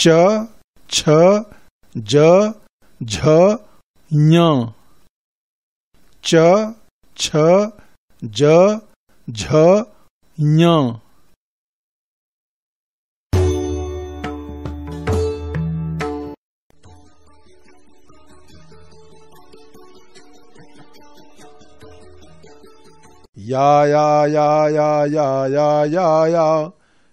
च, छ, ज, झ, ञ। च, छ, ज, झ, ञ। या या या या या या या। या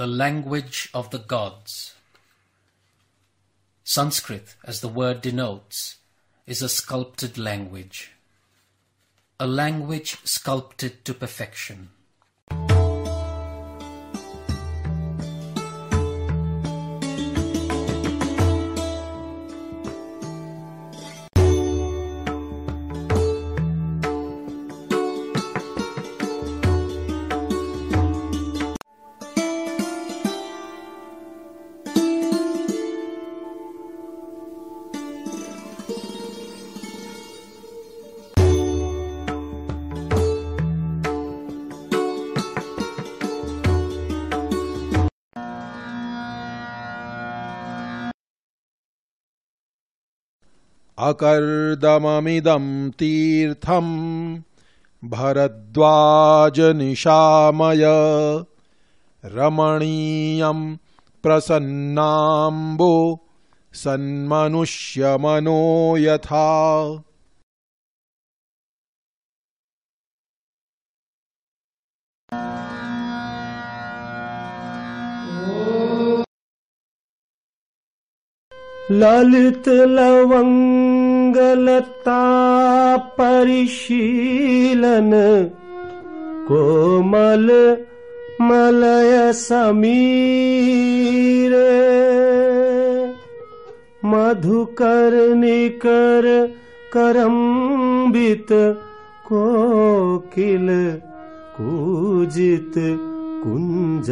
the language of the gods. Sanskrit, as the word denotes, is a sculpted language. A language sculpted to perfection. अकर्दममिदं तीर्थं भरद्वाजनिशामय रमणीयं प्रसन्नाम्बो सन्मनुष्यमनो यथा। ललित लवङ्गलता परिशीलन कोमल मलय समीरे मधुकर निकर करम्बित कोकिल कूजित कुञ्ज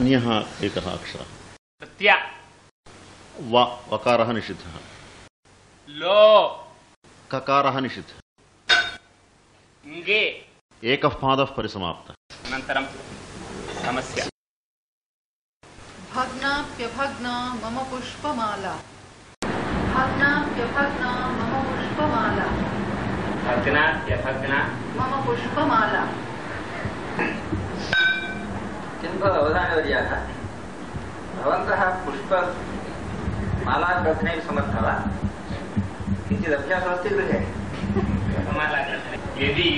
అన్యః ఏకः అక్షరः ప్రత్య వ వకారः నిషిద్ధः లో కకారः నిషిద్ధः ङ्गे एकः पादः परिसमाप्तः। అనంతరం సమస్య భగ్నాప్యభగ్నా మమ పుష్పమాల భగ్నాప్యభగ్నా మమ పుష్పమాల భగ్నాప్యభగ్న మమ పుష్పమాల किन्तु अवधानवर्याः भवन्तः पुष्पमाला ग्रथने समर्थः वा किञ्चित् गृहे यदि